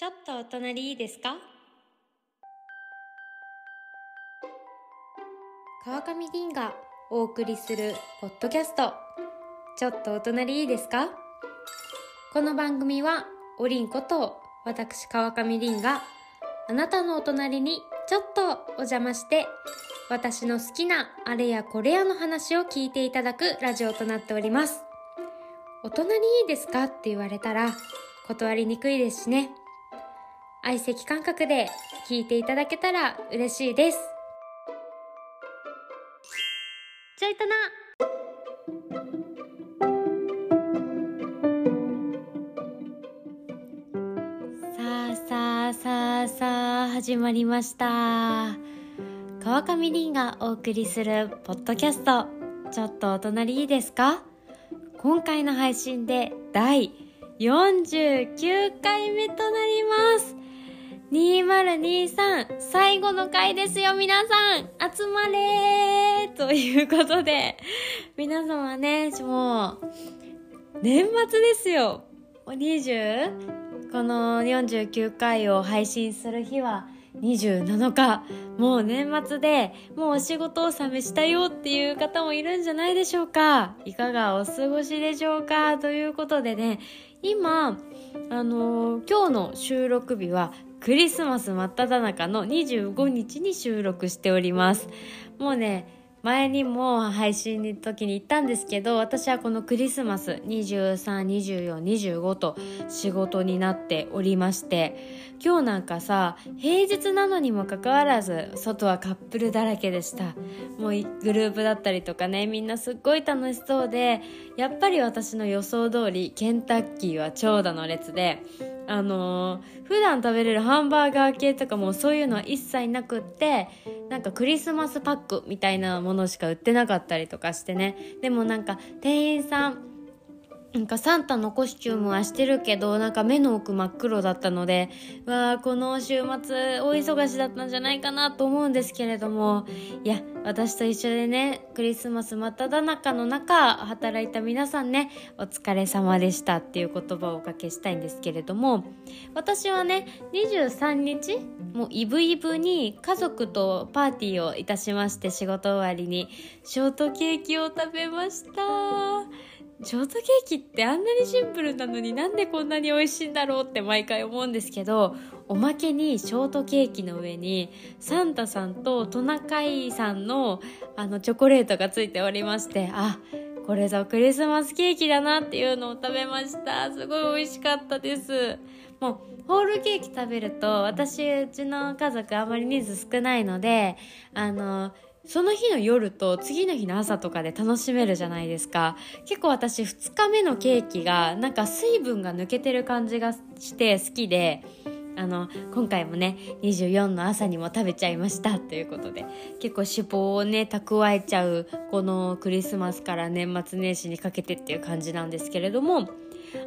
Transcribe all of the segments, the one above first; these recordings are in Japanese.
ちょっとお隣いいですか？川上凛がお送りするポッドキャスト。ちょっとお隣いいですか？この番組はおりんこと私川上凛があなたのお隣にちょっとお邪魔して私の好きなあれやこれやの話を聞いていただくラジオとなっております。お隣いいですか？って言われたら断りにくいですしね。相席感覚で聞いていただけたら嬉しいです。ちょいとな。さあさあさあさあ始まりました。川上凛がお送りするポッドキャスト。ちょっとお隣いいですか？今回の配信で第49回目となります。2023最後の回ですよ皆さん。集まれーということで皆様ねもう年末ですよ。20この49回を配信する日は27日。もう年末でもうお仕事納めしたよっていう方もいるんじゃないでしょうか。いかがお過ごしでしょうか。ということでね今あのー、今日の収録日はクリスマス真っ只中の25日に収録しております。もうね前にも配信の時に言ったんですけど私はこのクリスマス232425と仕事になっておりまして今日なんかさ平日なのにもかかわらず外はカップルだらけでした。もうグループだったりとかねみんなすっごい楽しそうでやっぱり私の予想通りケンタッキーは長蛇の列であのー、普段食べれるハンバーガー系とかもそういうのは一切なくってなんかクリスマスパックみたいなものしか売ってなかったりとかしてね。でもなんか店員さんなんかサンタのコスチュームはしてるけどなんか目の奥真っ黒だったのでわあこの週末大忙しだったんじゃないかなと思うんですけれどもいや私と一緒でねクリスマス真っ只中の中働いた皆さんねお疲れ様でしたっていう言葉をおかけしたいんですけれども私はね23日もうイブイブに家族とパーティーをいたしまして仕事終わりにショートケーキを食べました。ショートケーキってあんなにシンプルなのになんでこんなに美味しいんだろうって毎回思うんですけどおまけにショートケーキの上にサンタさんとトナカイさんのあのチョコレートがついておりましてあこれぞクリスマスケーキだなっていうのを食べました。すごい美味しかったです。もうホールケーキ食べると私うちの家族あまり人数少ないのであのその日の夜と次の日の朝とかで楽しめるじゃないですか。結構私2日目のケーキがなんか水分が抜けてる感じがして好きであの今回もね24の朝にも食べちゃいましたということで結構脂肪をね蓄えちゃうこのクリスマスから年末年始にかけてっていう感じなんですけれども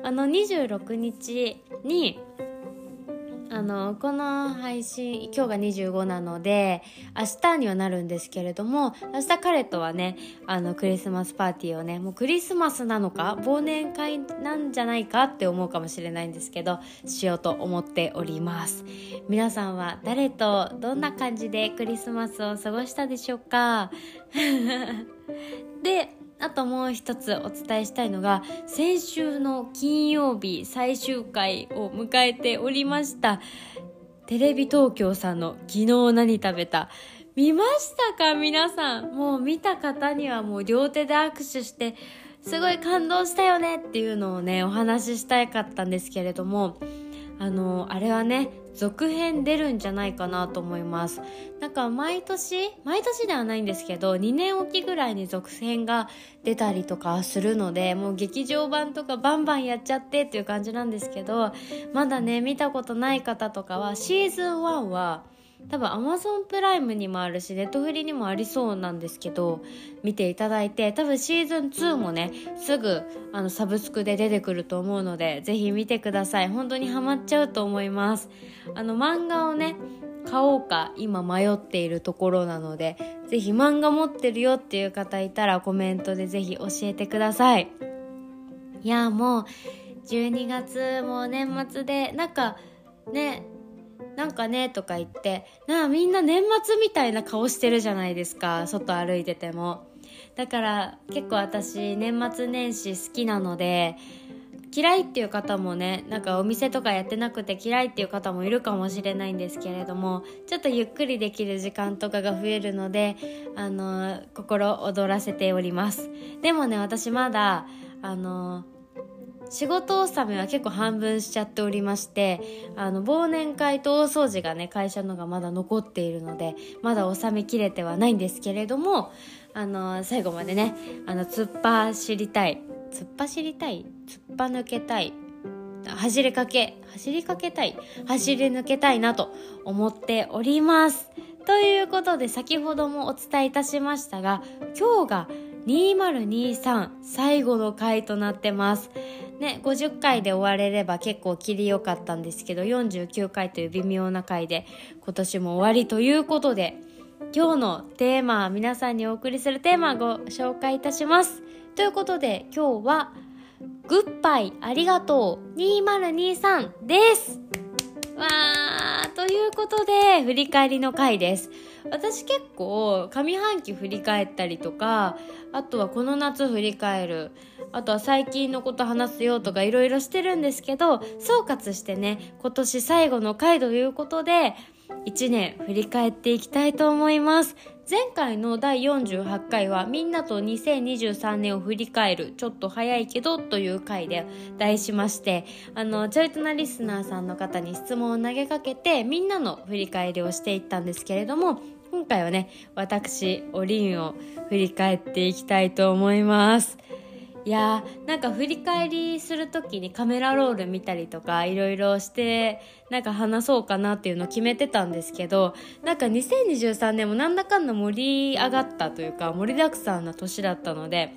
あの26日にあのこの配信今日が25なので明日にはなるんですけれども明日彼とはねあのクリスマスパーティーをねもうクリスマスなのか忘年会なんじゃないかって思うかもしれないんですけどしようと思っております。皆さんは誰とどんな感じでクリスマスを過ごしたでしょうか？であともう一つお伝えしたいのが先週の金曜日最終回を迎えておりましたテレビ東京さんの「昨日何食べた」見ましたか？皆さん。もう見た方にはもう両手で握手してすごい感動したよねっていうのをねお話ししたかったんですけれどもあのあれはね続編出るんじゃないかなと思います。なんか毎年毎年ではないんですけど2年おきぐらいに続編が出たりとかするのでもう劇場版とかバンバンやっちゃってっていう感じなんですけどまだね見たことない方とかはシーズン1は多分 Amazon プライムにもあるしネットフリにもありそうなんですけど見ていただいて多分シーズン2もねすぐあのサブスクで出てくると思うのでぜひ見てください。本当にハマっちゃうと思います。あの漫画をね買おうか今迷っているところなのでぜひ漫画持ってるよっていう方いたらコメントでぜひ教えてください。いやもう12月も年末でなんかねなんかねとか言ってなあみんな年末みたいな顔してるじゃないですか外歩いてても。だから結構私年末年始好きなので嫌いっていう方もねなんかお店とかやってなくて嫌いっていう方もいるかもしれないんですけれどもちょっとゆっくりできる時間とかが増えるのであの心躍らせております。でもね私まだあの仕事納めは結構半分しちゃっておりましてあの忘年会と大掃除がね会社のがまだ残っているのでまだ納めきれてはないんですけれどもあの最後までねあの突っ走りたい突っ走りたい突っぱ抜けたい走りかけ走りかけたい走り抜けたいなと思っております。ということで先ほどもお伝えいたしましたが今日が2023最後の回となってます。ね50回で終われれば結構切りよかったんですけど49回という微妙な回で今年も終わりということで今日のテーマ皆さんにお送りするテーマご紹介いたします。ということで今日はグッバイありがとう2023です。わーということで振り返りの回です。私結構上半期振り返ったりとかあとはこの夏振り返るあとは最近のこと話すよとかいろいろしてるんですけど総括してね今年最後の回ということで1年振り返っていきたいと思います。前回の第48回はみんなと2023年を振り返るちょっと早いけどという回で題しましてあのちょいとなリスナーさんの方に質問を投げかけてみんなの振り返りをしていったんですけれども今回はね私おりんを振り返っていきたいと思います。いやーなんか振り返りする時にカメラロール見たりとかいろいろしてなんか話そうかなっていうのを決めてたんですけどなんか2023年もなんだかんだ盛り上がったというか盛りだくさんな年だったので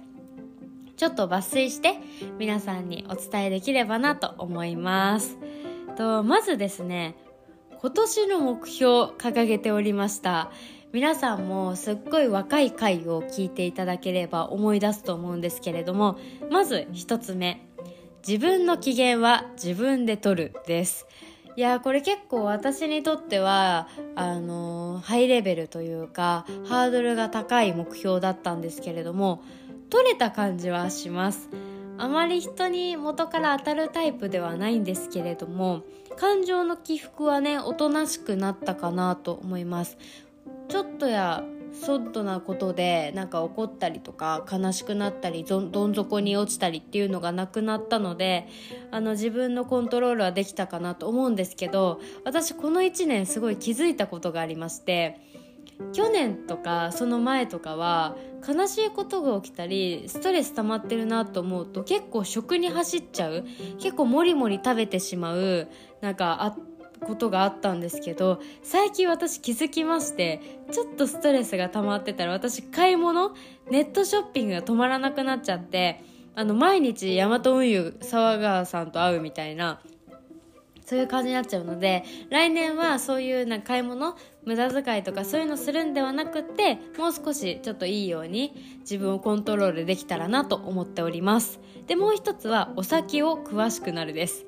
ちょっと抜粋して皆さんにお伝えできればなと思います。とまずですね今年の目標掲げておりました。皆さんもすっごい若い回を聞いていただければ思い出すと思うんですけれどもまず一つ目。自分の機嫌は自分で取るです。いやこれ結構私にとってはあのハイレベルというかハードルが高い目標だったんですけれども取れた感じはします。あまり人に元から当たるタイプではないんですけれども感情の起伏はねおとなしくなったかなと思います。ちょっとやソッドなことでなんか怒ったりとか悲しくなったりどん底に落ちたりっていうのがなくなったのであの自分のコントロールはできたかなと思うんですけど私この1年すごい気づいたことがありまして去年とかその前とかは悲しいことが起きたりストレス溜まってるなと思うと結構食に走っちゃう結構モリモリ食べてしまうなんかあことがあったんですけど最近私気づきましてちょっとストレスが溜まってたら私買い物ネットショッピングが止まらなくなっちゃってあの毎日ヤマト運輸沢川さんと会うみたいなそういう感じになっちゃうので来年はそういうな買い物無駄遣いとかそういうのするんではなくってもう少しちょっといいように自分をコントロールできたらなと思っております。でもう一つはお酒を詳しくなるです。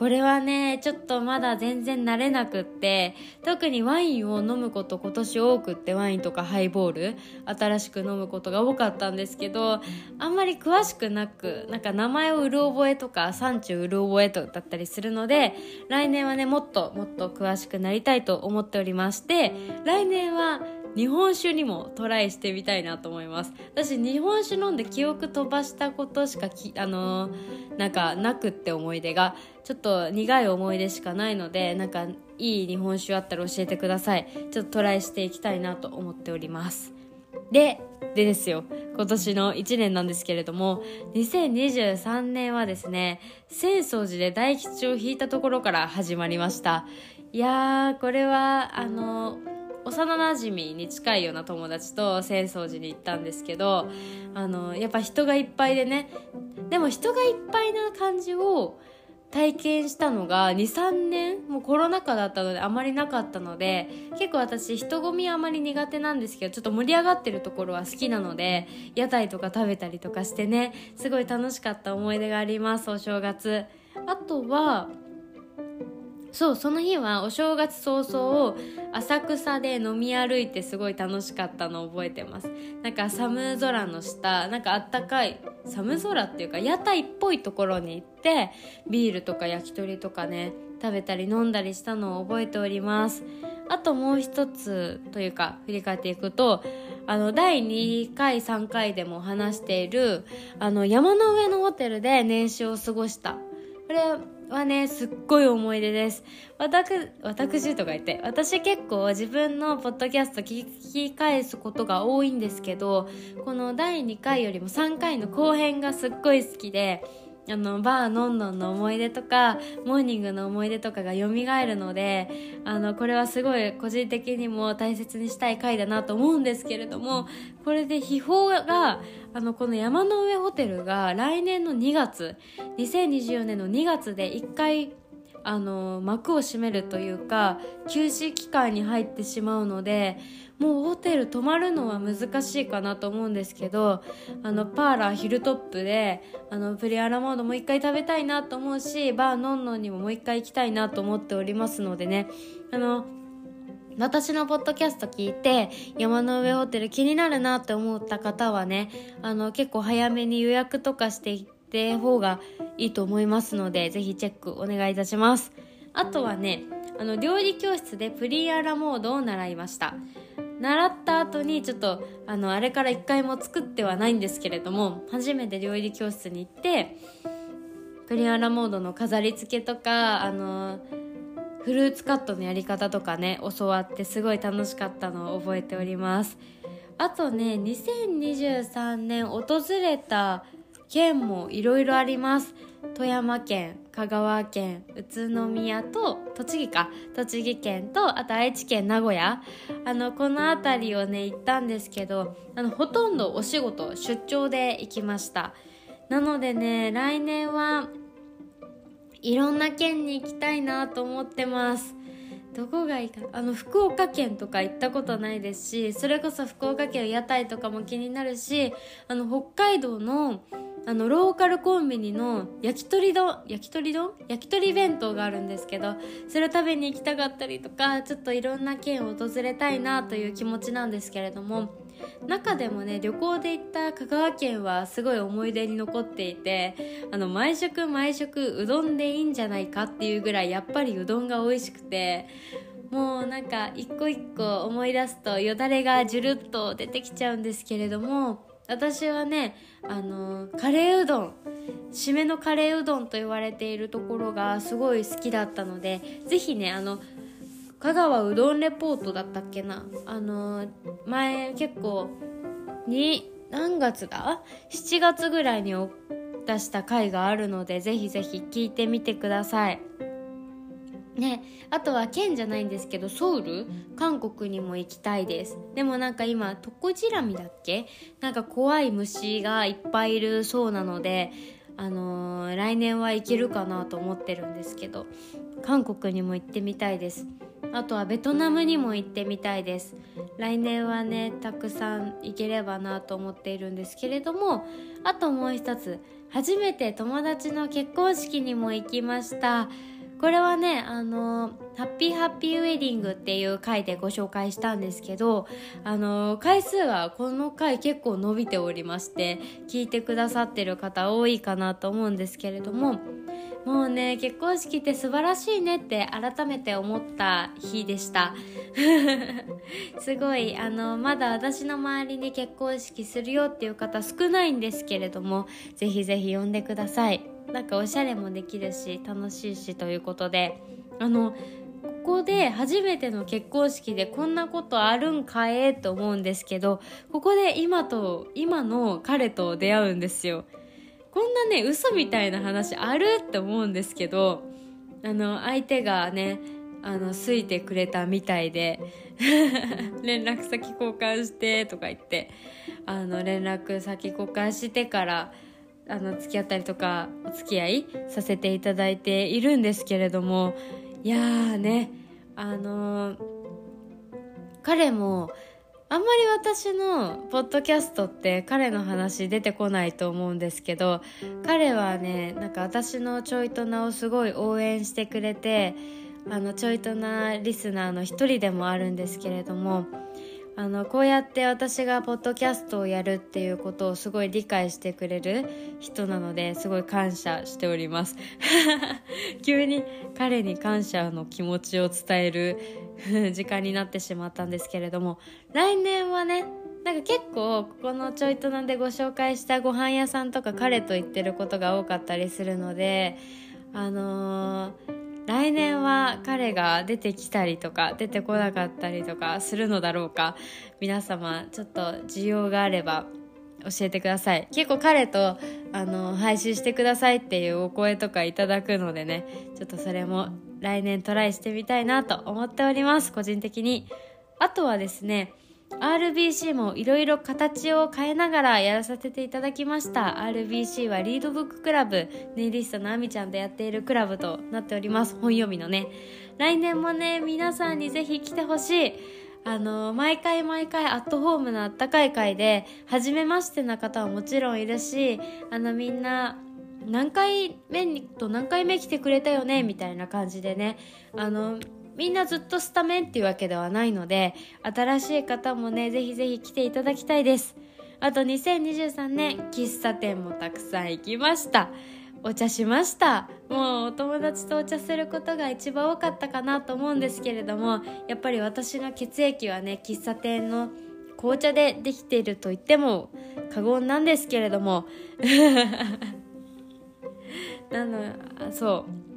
これはねちょっとまだ全然慣れなくって特にワインを飲むこと今年多くってワインとかハイボール新しく飲むことが多かったんですけどあんまり詳しくなくなんか名前を売る覚えとか産地売る覚えとだったりするので来年はねもっともっと詳しくなりたいと思っておりましてで来年は日本酒にもトライしてみたいなと思います。私日本酒飲んで記憶飛ばしたことしかきあのー、なんかなくって思い出がちょっと苦い思い出しかないのでなんかいい日本酒あったら教えてください。ちょっとトライしていきたいなと思っております。ででですよ。今年の1年なんですけれども2023年はですね浅草寺で大吉を引いたところから始まりました。いやーこれはあの幼なじみに近いような友達と浅草寺に行ったんですけどあのやっぱ人がいっぱいでねでも人がいっぱいな感じを体験したのが23年もうコロナ禍だったのであまりなかったので結構私人混みあまり苦手なんですけどちょっと盛り上がってるところは好きなので屋台とか食べたりとかしてねすごい楽しかった思い出がありますお正月。あとはそうその日はお正月早々を浅草で飲み歩いてすごい楽しかったのを覚えてます。なんか寒空の下なんかあったかい寒空っていうか屋台っぽいところに行ってビールとか焼き鳥とかね食べたり飲んだりしたのを覚えております。あともう一つというか振り返っていくとあの第2回3回でも話しているあの山の上のホテルで年始を過ごした。これはねすっごい思い出です。私私とか言って私結構自分のポッドキャスト聞き返すことが多いんですけどこの第2回よりも3回の後編がすっごい好きであのバーのんのんの思い出とかモーニングの思い出とかが蘇るのであのこれはすごい個人的にも大切にしたい回だなと思うんですけれどもこれで秘宝があのこの山の上ホテルが来年の2月2024年の2月で1回あの幕を閉めるというか休止期間に入ってしまうのでもうホテル泊まるのは難しいかなと思うんですけどあのパーラーヒルトップであのプリアラモードもう一回食べたいなと思うしバーノンノンにももう一回行きたいなと思っておりますのでね。あの私のポッドキャスト聞いて山の上ホテル気になるなって思った方はねあの結構早めに予約とかしていって方がいいと思いますのでぜひチェックお願いいたします。あとはねあの料理教室でプリアラモードを習いました。習った後にちょっとあのあれから一回も作ってはないんですけれども初めて料理教室に行ってクリアラモードの飾り付けとかあのフルーツカットのやり方とかね教わってすごい楽しかったのを覚えております。あとね2023年訪れた県もいろいろあります。富山県香川県宇都宮と栃木か栃木県とあと愛知県名古屋。あのこの辺りをね行ったんですけどあのほとんどお仕事出張で行きました。なのでね来年はいろんな県に行きたいなと思ってます。どこがいいかあの福岡県とか行ったことないですしそれこそ福岡県屋台とかも気になるしあの北海道のあのローカルコンビニの焼き鳥丼焼き鳥丼？焼き鳥弁当があるんですけどそれを食べに行きたかったりとかちょっといろんな県を訪れたいなという気持ちなんですけれども中でもね旅行で行った香川県はすごい思い出に残っていてあの毎食毎食うどんでいいんじゃないかっていうぐらいやっぱりうどんが美味しくてもうなんか一個一個思い出すとよだれがジュルッと出てきちゃうんですけれども私はねあのカレーうどん締めのカレーうどんと言われているところがすごい好きだったのでぜひねあの香川うどんレポートだったっけな？あの前結構に何月だ ?7 月ぐらいに出した回があるのでぜひぜひ聞いてみてください。ね、あとは県じゃないんですけどソウル？韓国にも行きたいです。でもなんか今トコジラミだっけ？なんか怖い虫がいっぱいいるそうなのであのー、来年は行けるかなと思ってるんですけど韓国にも行ってみたいです。あとはベトナムにも行ってみたいです。来年はねたくさん行ければなと思っているんですけれどもあともう一つ初めて友達の結婚式にも行きました。これはねあのハッピーハッピーウェディングっていう回でご紹介したんですけどあの回数はこの回結構伸びておりまして聞いてくださってる方多いかなと思うんですけれどももうね結婚式って素晴らしいねって改めて思った日でした。すごいあのまだ私の周りに結婚式するよっていう方少ないんですけれどもぜひぜひ呼んでください。なんかおしゃれもできるし楽しいしということであのここで初めての結婚式でこんなことあるんかえと思うんですけどここで今と今の彼と出会うんですよ。こんなね嘘みたいな話あるって思うんですけどあの相手がねあの好いてくれたみたいで 連絡先交換してとか言ってあの連絡先交換してからあの付き合ったりとかお付き合いさせていただいているんですけれどもいやーねあのー、彼もあんまり私のポッドキャストって彼の話出てこないと思うんですけど彼はねなんか私のちょいとなをすごい応援してくれてあのちょいとなリスナーの一人でもあるんですけれどもあのこうやって私がポッドキャストをやるっていうことをすごい理解してくれる人なのですごい感謝しております。急に彼に感謝の気持ちを伝える 時間になってしまったんですけれども来年はねなんか結構ここのちょいとなんでご紹介したご飯屋さんとか彼と言ってることが多かったりするのであのー来年は彼が出てきたりとか出てこなかったりとかするのだろうか。皆様ちょっと需要があれば教えてください。結構彼とあの配信してくださいっていうお声とかいただくのでねちょっとそれも来年トライしてみたいなと思っております。個人的に。あとはですね RBC もいろいろ形を変えながらやらさせていただきました。RBC はリードブッククラブ。ネイリストのあみちゃんとやっているクラブとなっております。本読みのね。来年もね皆さんにぜひ来てほしい。あの毎回毎回アットホームなあったかい会で初めましてな方はもちろんいるしあのみんな何回目と何回目来てくれたよねみたいな感じでね。あのみんなずっとスタメンっていうわけではないので新しい方もねぜひぜひ来ていただきたいです。あと2023年喫茶店もたくさん行きました。お茶しました。もうお友達とお茶することが一番多かったかなと思うんですけれどもやっぱり私の血液はね喫茶店の紅茶でできていると言っても過言なんですけれども。なのそう。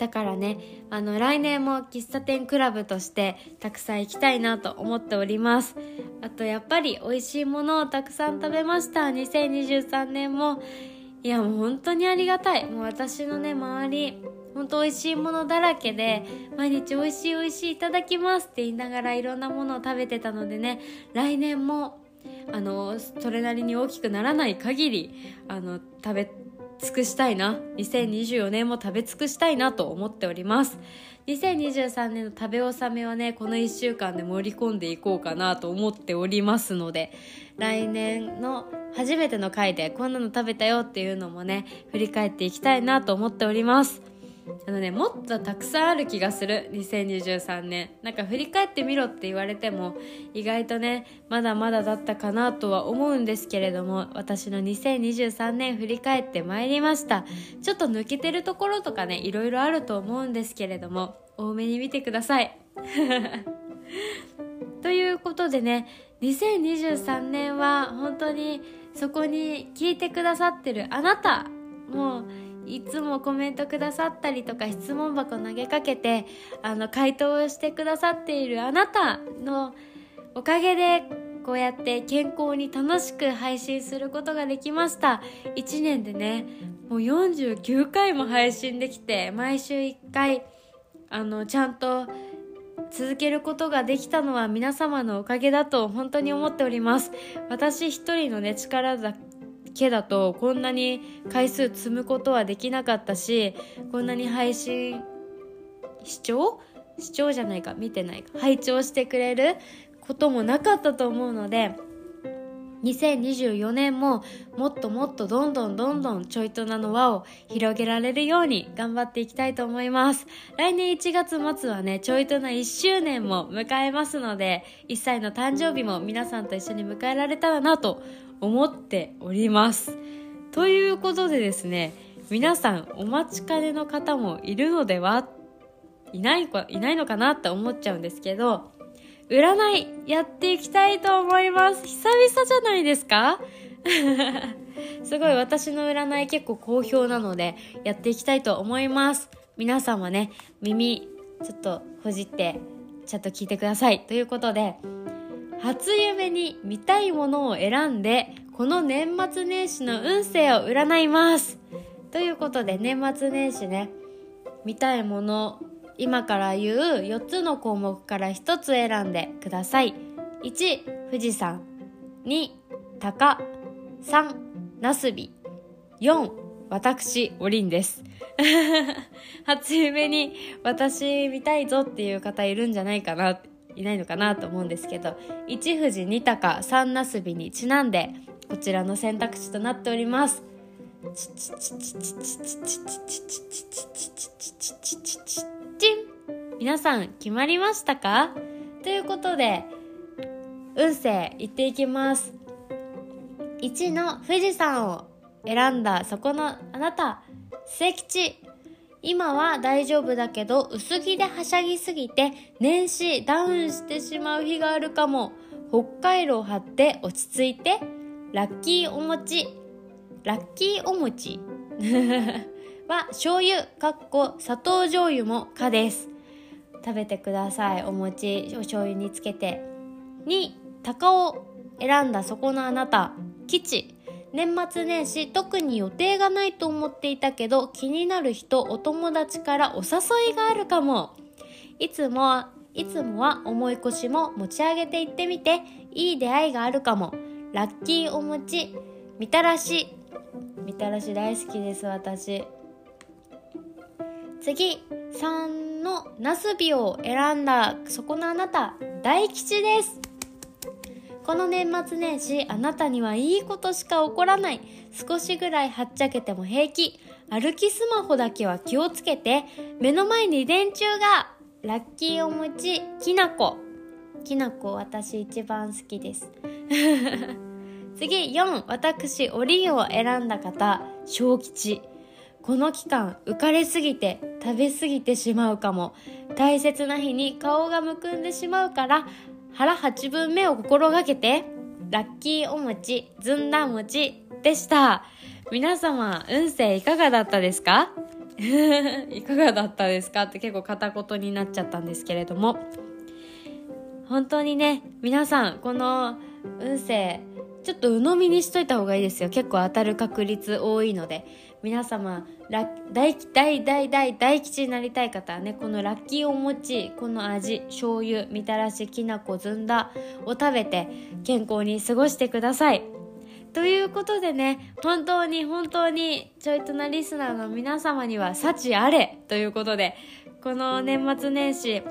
だからねあの来年も喫茶店クラブとしてたくさん行きたいなと思っております。あとやっぱり美味しいものをたくさん食べました。2023年も。いやもう本当にありがたい。もう私のね周り本当美味しいものだらけで毎日美味しい美味しいいただきますって言いながらいろんなものを食べてたのでね来年もあのそれなりに大きくならない限りあの食べ尽くしたいな。2024年も食べ尽くしたいなと思っております。2023年の食べ納めはねこの1週間で盛り込んでいこうかなと思っておりますので来年の初めての回でこんなの食べたよっていうのもね振り返っていきたいなと思っております。あのねもっとたくさんある気がする。2023年なんか振り返ってみろって言われても意外とねまだまだだったかなとは思うんですけれども私の2023年振り返ってまいりました。ちょっと抜けてるところとかねいろいろあると思うんですけれども多めに見てください。ということでね2023年は本当にそこに聞いてくださってるあなた。もういつもコメントくださったりとか質問箱投げかけてあの回答をしてくださっているあなたのおかげでこうやって健康に楽しく配信することができました。1年でねもう49回も配信できて毎週1回あのちゃんと続けることができたのは皆様のおかげだと本当に思っております。私一人のね力だけだとこんなに回数積むことはできなかったしこんなに配信視聴？視聴じゃないか見てないか。拝聴してくれることもなかったと思うので2024年ももっともっとどんどんどんどんちょいとなの輪を広げられるように頑張っていきたいと思います。来年1月末はねちょいとな1周年も迎えますので1歳の誕生日も皆さんと一緒に迎えられたらなと思っております。ということでですね皆さんお待ちかねの方もいるのではいないいないのかなって思っちゃうんですけど占いやっていきたいと思います。久々じゃないですか？すごい私の占い結構好評なのでやっていきたいと思います。皆さんもね耳ちょっとほじってちゃんと聞いてください。ということで初夢に見たいものを選んでこの年末年始の運勢を占います。ということで年末年始ね見たいもの今から言う4つの項目から1つ選んでください。1富士山2鷹3なすび。4私おりんです。初夢に私見たいぞっていう方いるんじゃないかないないのかなと思うんですけど一富士二鷹三なすびにちなんでこちらの選択肢となっております。チン皆さん決まりましたかということで運勢いっていきます1の富士山を選んだそこのあなた末吉今は大丈夫だけど薄着ではしゃぎすぎて年始ダウンしてしまう日があるかも。北海道張って落ち着いてラッキーお餅。ラッキーお餅。は醤油かっこ砂糖醤油もかです。食べてくださいお餅。お醤油につけて。2鷹を選んだそこのあなた。吉。年末年始特に予定がないと思っていたけど気になる人お友達からお誘いがあるかも。いつもいつもは重い腰も持ち上げていってみていい出会いがあるかも。ラッキーお餅みたらし。みたらし大好きです私。次3のナスビを選んだそこのあなた大吉です。この年末年始あなたにはいいことしか起こらない。少しぐらいはっちゃけても平気。歩きスマホだけは気をつけて。目の前に電柱が。ラッキーお餅きなこ。きなこ私一番好きです。次4私オリを選んだ方。小吉。この期間浮かれすぎて食べ過ぎてしまうかも。大切な日に顔がむくんでしまうから腹八分目を心がけてラッキーお餅ずんだ餅でした。皆様運勢いかがだったですか？いかがだったですかって結構片言になっちゃったんですけれども。本当にね皆さんこの運勢ちょっと鵜呑みにしといた方がいいですよ。結構当たる確率多いので。皆様大大大大大吉になりたい方はねこのラッキーお餅この味醤油みたらしきなこずんだを食べて健康に過ごしてください。ということでね本当に本当にちょいとなリスナーの皆様には幸あれということでこの年末年始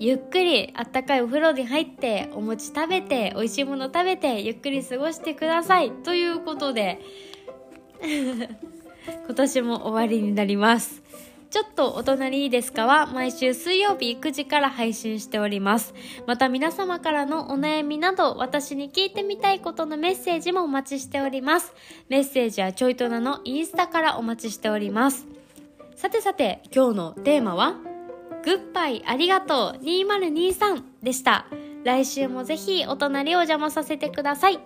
ゆっくりあったかいお風呂に入ってお餅食べて美味しいもの食べてゆっくり過ごしてください。ということで 今年も終わりになりますちょっとお隣いいですか？は毎週水曜日9時から配信しております。また皆様からのお悩みなど私に聞いてみたいことのメッセージもお待ちしております。メッセージはちょいとなのインスタからお待ちしております。さてさて今日のテーマはグッバイありがとう2023でした。来週もぜひお隣をお邪魔させてください。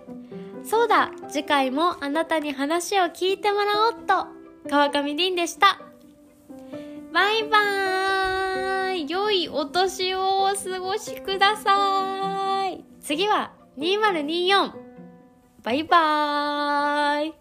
そうだ次回もあなたに話を聞いてもらおうっと。川上凛でした。バイバーイ。良いお年をお過ごしください。次は2024バイバーイ。